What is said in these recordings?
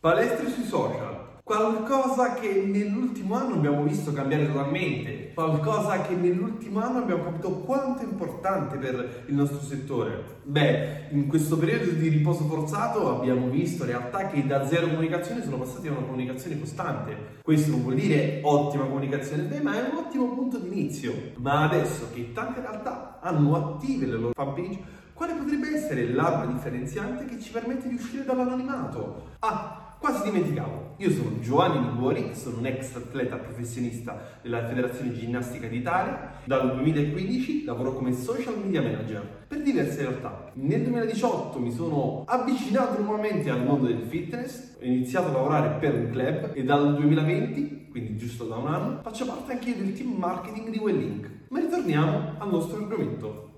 Palestre sui social. Qualcosa che nell'ultimo anno abbiamo visto cambiare totalmente, qualcosa che nell'ultimo anno abbiamo capito quanto è importante per il nostro settore. Beh, in questo periodo di riposo forzato abbiamo visto realtà che da zero comunicazione sono passati a una comunicazione costante. Questo non vuol dire ottima comunicazione, beh, ma è un ottimo punto di inizio. Ma adesso che tante realtà hanno attive le loro fanpage, quale potrebbe essere l'arma differenziante che ci permette di uscire dall'anonimato? Ah, Quasi dimenticavo, io sono Giovanni Liguori, sono un ex atleta professionista della Federazione Ginnastica d'Italia. Dal 2015 lavoro come social media manager per diverse realtà. Nel 2018 mi sono avvicinato nuovamente al mondo del fitness, ho iniziato a lavorare per un club e dal 2020, quindi giusto da un anno, faccio parte anche del team marketing di Wellink. Ma ritorniamo al nostro argomento.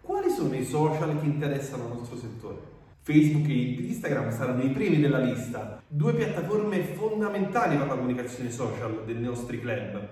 Quali sono i social che interessano il nostro settore? Facebook e Instagram saranno i primi della lista, due piattaforme fondamentali per la comunicazione social dei nostri club.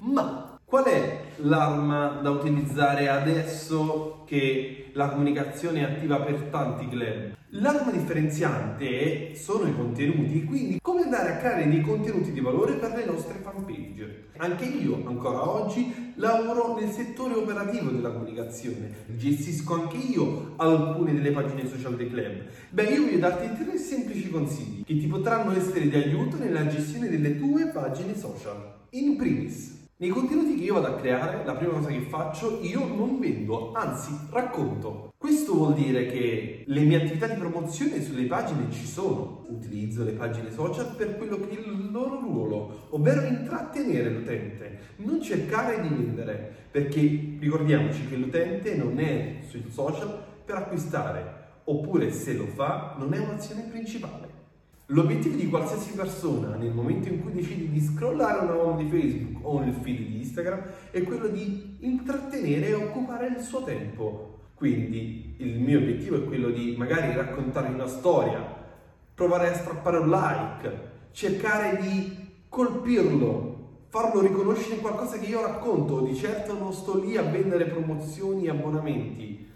Ma qual è l'arma da utilizzare adesso che la comunicazione è attiva per tanti club? L'arma differenziante sono i contenuti, quindi come andare a creare dei contenuti di valore per le nostre fanpage. Anche io, ancora oggi, lavoro nel settore operativo della comunicazione, gestisco anche io alcune delle pagine social dei club. Beh, io voglio darti tre semplici consigli che ti potranno essere di aiuto nella gestione delle tue pagine social. In primis, nei contenuti che io vado a creare, la prima cosa che faccio, io non vendo, anzi racconto. Questo vuol dire che le mie attività di promozione sulle pagine ci sono. Utilizzo le pagine social per quello che è il loro ruolo, ovvero intrattenere l'utente, non cercare di vendere, perché ricordiamoci che l'utente non è sui social per acquistare, oppure se lo fa non è un'azione principale. L'obiettivo di qualsiasi persona nel momento in cui decide di scrollare una home di Facebook o nel feed di Instagram è quello di intrattenere e occupare il suo tempo. Quindi il mio obiettivo è quello di magari raccontare una storia, provare a strappare un like, cercare di colpirlo, farlo riconoscere qualcosa che io racconto. Di certo non sto lì a vendere promozioni e abbonamenti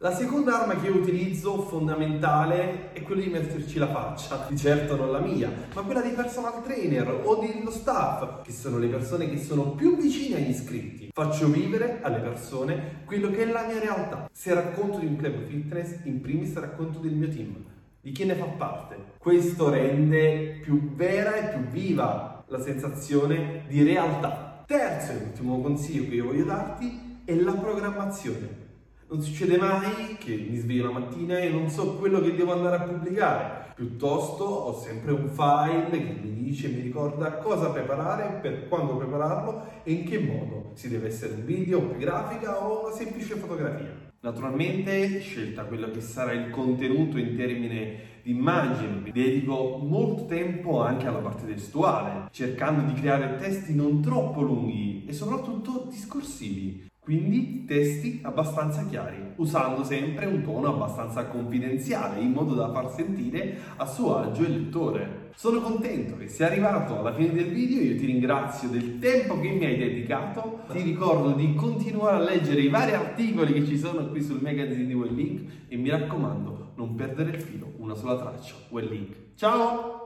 la seconda arma che io utilizzo fondamentale è quella di metterci la faccia, di certo non la mia, ma quella dei personal trainer o dello staff, che sono le persone che sono più vicine agli iscritti. Faccio vivere alle persone quello che è la mia realtà. Se racconto di un club fitness, in primis racconto del mio team, di chi ne fa parte. Questo rende più vera e più viva la sensazione di realtà. Terzo e ultimo consiglio che io voglio darti è la programmazione. Non succede mai che mi sveglio la mattina e non so quello che devo andare a pubblicare. Piuttosto ho sempre un file che mi dice, mi ricorda cosa preparare, per quando prepararlo e in che modo. Si deve essere un video, una grafica o una semplice fotografia. Naturalmente, scelta quello che sarà il contenuto in termini di immagini, mi dedico molto tempo anche alla parte testuale, cercando di creare testi non troppo lunghi e soprattutto discorsivi quindi testi abbastanza chiari, usando sempre un tono abbastanza confidenziale in modo da far sentire a suo agio il lettore. Sono contento che sia arrivato alla fine del video, io ti ringrazio del tempo che mi hai dedicato, ti ricordo di continuare a leggere i vari articoli che ci sono qui sul magazine di Wellink e mi raccomando non perdere il filo, una sola traccia, Wellink. Ciao!